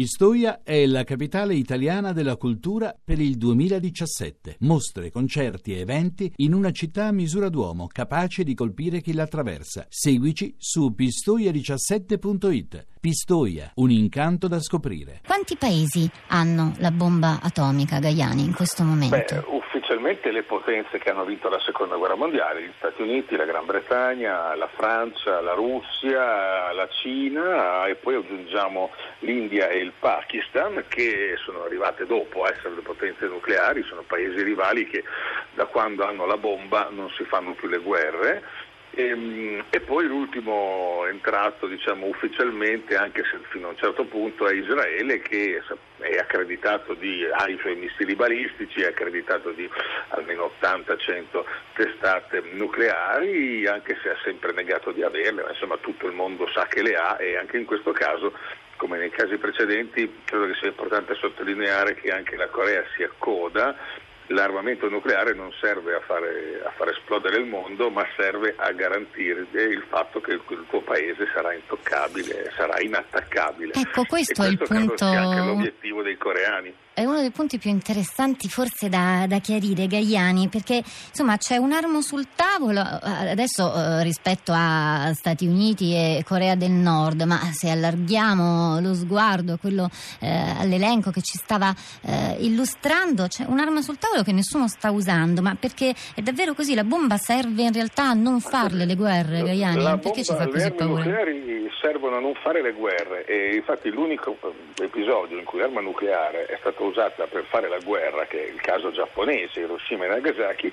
Pistoia è la capitale italiana della cultura per il 2017. Mostre, concerti e eventi in una città a misura d'uomo, capace di colpire chi la attraversa. Seguici su pistoia17.it. Pistoia, un incanto da scoprire. Quanti paesi hanno la bomba atomica, Gaiani, in questo momento? Beh, ufficialmente le potenze che hanno vinto la seconda guerra mondiale, gli Stati Uniti, la Gran Bretagna, la Francia, la Russia, la Cina e poi aggiungiamo l'India e il Pakistan che sono arrivate dopo a essere le potenze nucleari, sono paesi rivali che da quando hanno la bomba non si fanno più le guerre e, ehm, e, poi l'ultimo entrato diciamo, ufficialmente, anche se fino a un certo punto, è Israele che è accreditato di, ha i suoi missili balistici, è accreditato di almeno 80-100 testate nucleari, anche se ha sempre negato di averle, ma insomma tutto il mondo sa che le ha e anche in questo caso come nei casi precedenti, credo che sia importante sottolineare che anche la Corea si accoda l'armamento nucleare non serve a fare, a far esplodere il mondo, ma serve a garantire il fatto che il, il tuo paese sarà intoccabile, sarà inattaccabile. Ecco, questo, questo è il punto. Sia anche l'obiettivo dei coreani è uno dei punti più interessanti forse da, da, chiarire, Gaiani, perché insomma c'è un armo sul tavolo eh, adesso eh, rispetto a Stati Uniti e Corea del Nord, ma se allarghiamo lo sguardo quello, eh, all'elenco che ci stava eh, illustrando, c'è un arma sul tavolo che nessuno sta usando, ma perché è davvero così? La bomba serve in realtà a non farle le guerre, Gaiani? La perché bomba, ci fa così paura? Le nucleari servono a non fare le guerre e infatti l'unico episodio in cui l'arma nucleare è stata usata per fare la guerra, che è il caso giapponese, Hiroshima e Nagasaki,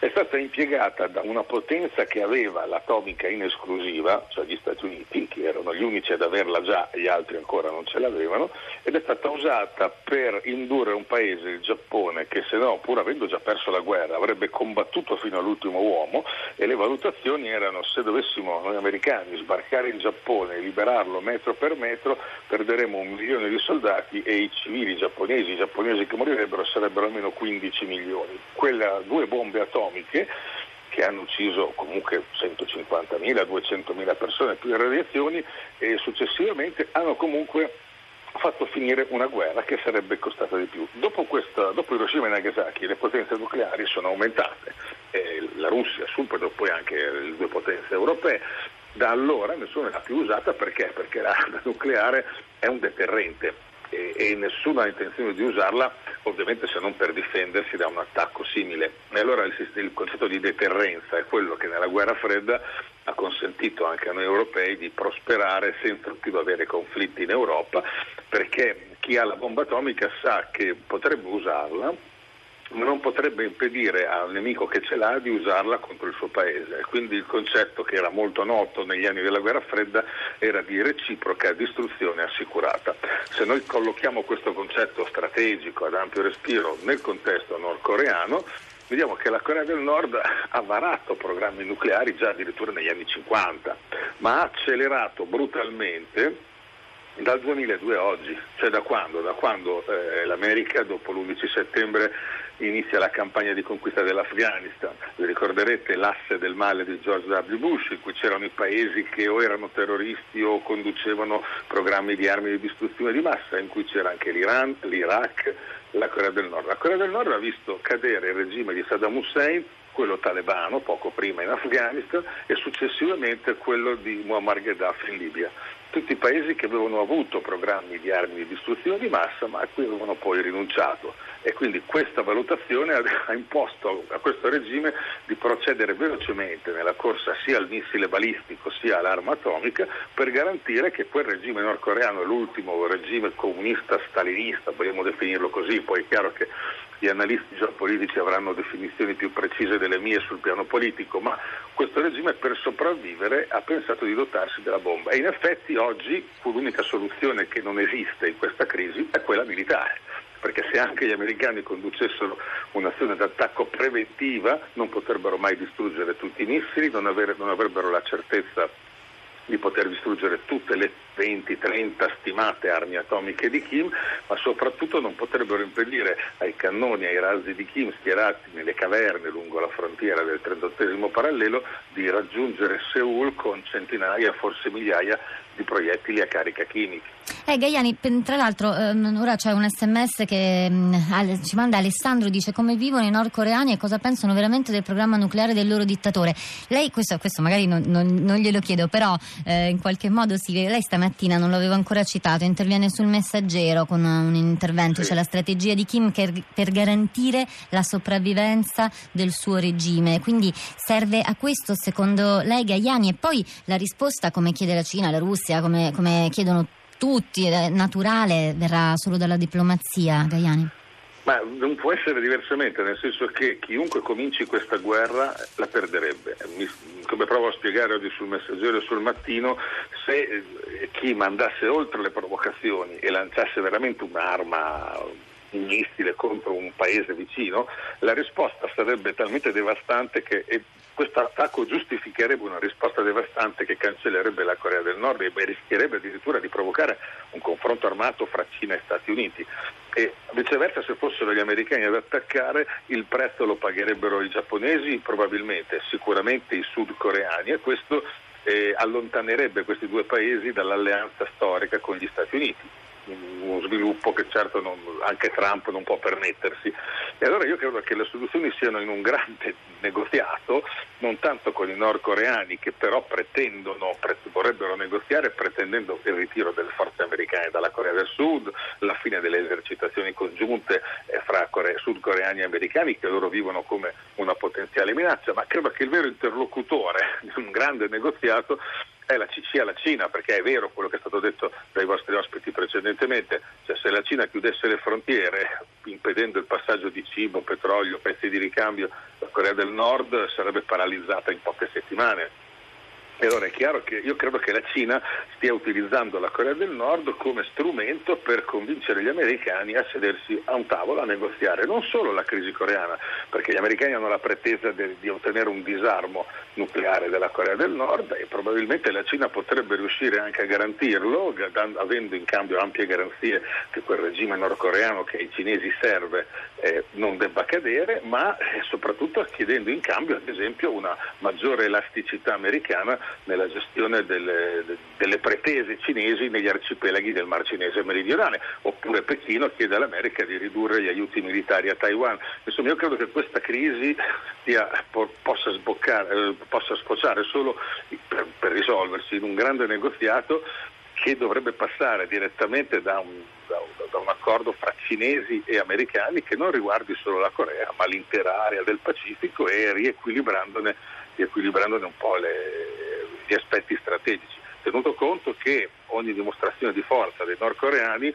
è stata impiegata da una potenza che aveva l'atomica in esclusiva, cioè gli Stati Uniti, che erano gli unici ad averla già, gli altri ancora non ce l'avevano, ed è stata usata per indurre un paese, il Giappone, che se no, pur avendo già perso la guerra, avrebbe combattuto fino all'ultimo uomo e le valutazioni erano se dovessimo noi americani sbarcare il Giappone e liberarlo metro per metro, perderemo un milione di soldati e i civili giapponesi i giapponesi che morirebbero sarebbero almeno 15 milioni. Quelle due bombe atomiche che hanno ucciso comunque 150.000, 200.000 persone più in radiazioni e successivamente hanno comunque fatto finire una guerra che sarebbe costata di più. Dopo, questa, dopo Hiroshima e Nagasaki le potenze nucleari sono aumentate, eh, la Russia, subito poi anche le due potenze europee, da allora nessuno l'ha più usata perché? Perché l'arma nucleare è un deterrente e, e nessuno ha intenzione di usarla, ovviamente se non per difendersi da un attacco simile. E allora il, il concetto di deterrenza è quello che nella guerra fredda ha consentito anche a noi europei di prosperare senza più avere conflitti in Europa, perché chi ha la bomba atomica sa che potrebbe usarla non potrebbe impedire al nemico che ce l'ha di usarla contro il suo paese. Quindi il concetto che era molto noto negli anni della guerra fredda era di reciproca distruzione assicurata. Se noi collochiamo questo concetto strategico ad ampio respiro nel contesto nordcoreano, vediamo che la Corea del Nord ha varato programmi nucleari già addirittura negli anni 50, ma ha accelerato brutalmente dal 2002 a oggi, cioè da quando? Da quando eh, l'America dopo l'11 settembre inizia la campagna di conquista dell'Afghanistan. Vi ricorderete l'asse del male di George W. Bush, in cui c'erano i paesi che o erano terroristi o conducevano programmi di armi di distruzione di massa, in cui c'era anche l'Iran, l'Iraq, la Corea del Nord. La Corea del Nord ha visto cadere il regime di Saddam Hussein quello talebano poco prima in Afghanistan e successivamente quello di Muammar Gheddafi in Libia. Tutti paesi che avevano avuto programmi di armi di distruzione di massa ma a cui avevano poi rinunciato. E quindi questa valutazione ha imposto a questo regime di procedere velocemente nella corsa sia al missile balistico sia all'arma atomica per garantire che quel regime nordcoreano, l'ultimo regime comunista stalinista, vogliamo definirlo così, poi è chiaro che gli analisti geopolitici avranno definizioni più precise delle mie sul piano politico, ma questo regime per sopravvivere ha pensato di dotarsi della bomba. E in effetti oggi l'unica soluzione che non esiste in questa crisi è quella militare perché se anche gli americani conducessero un'azione d'attacco preventiva non potrebbero mai distruggere tutti i missili, non, avere, non avrebbero la certezza di poter distruggere tutte le 20-30 stimate armi atomiche di Kim, ma soprattutto non potrebbero impedire ai cannoni ai razzi di Kim schierati nelle caverne lungo la frontiera del 38 parallelo di raggiungere Seoul con centinaia, forse migliaia di proiettili a carica chimica. Eh, Gaiani, tra l'altro ehm, ora c'è un sms che mh, ci manda Alessandro, dice come vivono i nordcoreani e cosa pensano veramente del programma nucleare del loro dittatore. Lei, questo, questo magari non, non, non, glielo chiedo, però eh, in qualche modo sì, lei stamattina non l'avevo ancora citato, interviene sul messaggero con un intervento, sì. c'è la strategia di Kim per garantire la sopravvivenza del suo regime, quindi serve a questo secondo lei Gaiani e poi la risposta come chiede la Cina, la Russia, come, come chiedono tutti, è naturale, verrà solo dalla diplomazia, Gaiani? Ma non può essere diversamente, nel senso che chiunque cominci questa guerra la perderebbe. Mi, come provo a spiegare oggi sul messaggero e sul mattino, se eh, chi mandasse oltre le provocazioni e lanciasse veramente un'arma missile contro un paese vicino, la risposta sarebbe talmente devastante che questo attacco giustificherebbe una risposta devastante che cancellerebbe la Corea del Nord e rischierebbe addirittura di provocare un confronto armato fra Cina e Stati Uniti. E viceversa, se fossero gli americani ad attaccare, il prezzo lo pagherebbero i giapponesi, probabilmente, sicuramente i sudcoreani e questo eh, allontanerebbe questi due paesi dall'alleanza storica con gli Stati Uniti uno sviluppo che certo non, anche Trump non può permettersi. E allora io credo che le soluzioni siano in un grande negoziato, non tanto con i nordcoreani che però pretendono, pre- vorrebbero negoziare pretendendo il ritiro delle forze americane dalla Corea del Sud, la fine delle esercitazioni congiunte eh, fra core- sudcoreani e americani che loro vivono come una potenziale minaccia, ma credo che il vero interlocutore di un grande negoziato la, sia la Cina, perché è vero quello che è stato detto dai vostri ospiti precedentemente, cioè se la Cina chiudesse le frontiere impedendo il passaggio di cibo, petrolio, pezzi di ricambio, la Corea del Nord sarebbe paralizzata in poche settimane e allora è chiaro che io credo che la Cina stia utilizzando la Corea del Nord come strumento per convincere gli americani a sedersi a un tavolo a negoziare non solo la crisi coreana, perché gli americani hanno la pretesa de, di ottenere un disarmo nucleare della Corea del Nord e probabilmente la Cina potrebbe riuscire anche a garantirlo, avendo in cambio ampie garanzie che quel regime nordcoreano che ai cinesi serve eh, non debba cadere, ma eh, soprattutto chiedendo in cambio ad esempio una maggiore elasticità americana nella gestione delle, delle, pretese cinesi negli arcipelaghi del Mar Cinese meridionale, oppure Pechino chiede all'America di ridurre gli aiuti militari a Taiwan. Insomma, io credo che questa crisi sia, possa, eh, possa, sfociare solo per, per risolversi in un grande negoziato che dovrebbe passare direttamente da un, da, da un, accordo fra cinesi e americani che non riguardi solo la Corea ma l'intera area del Pacifico e riequilibrandone, riequilibrandone un po' le, di aspetti strategici, tenuto conto che ogni dimostrazione di forza dei nordcoreani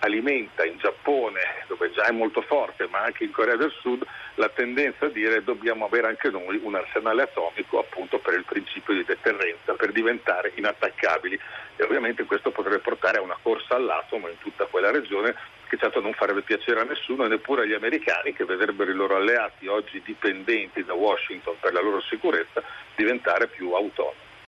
alimenta in Giappone, dove già è molto forte, ma anche in Corea del Sud, la tendenza a dire dobbiamo avere anche noi un arsenale atomico appunto per il principio di deterrenza, per diventare inattaccabili. E ovviamente questo potrebbe portare a una corsa all'atomo in tutta quella regione che certo non farebbe piacere a nessuno e neppure agli americani che vedrebbero i loro alleati oggi dipendenti da Washington per la loro sicurezza diventare più autonomi.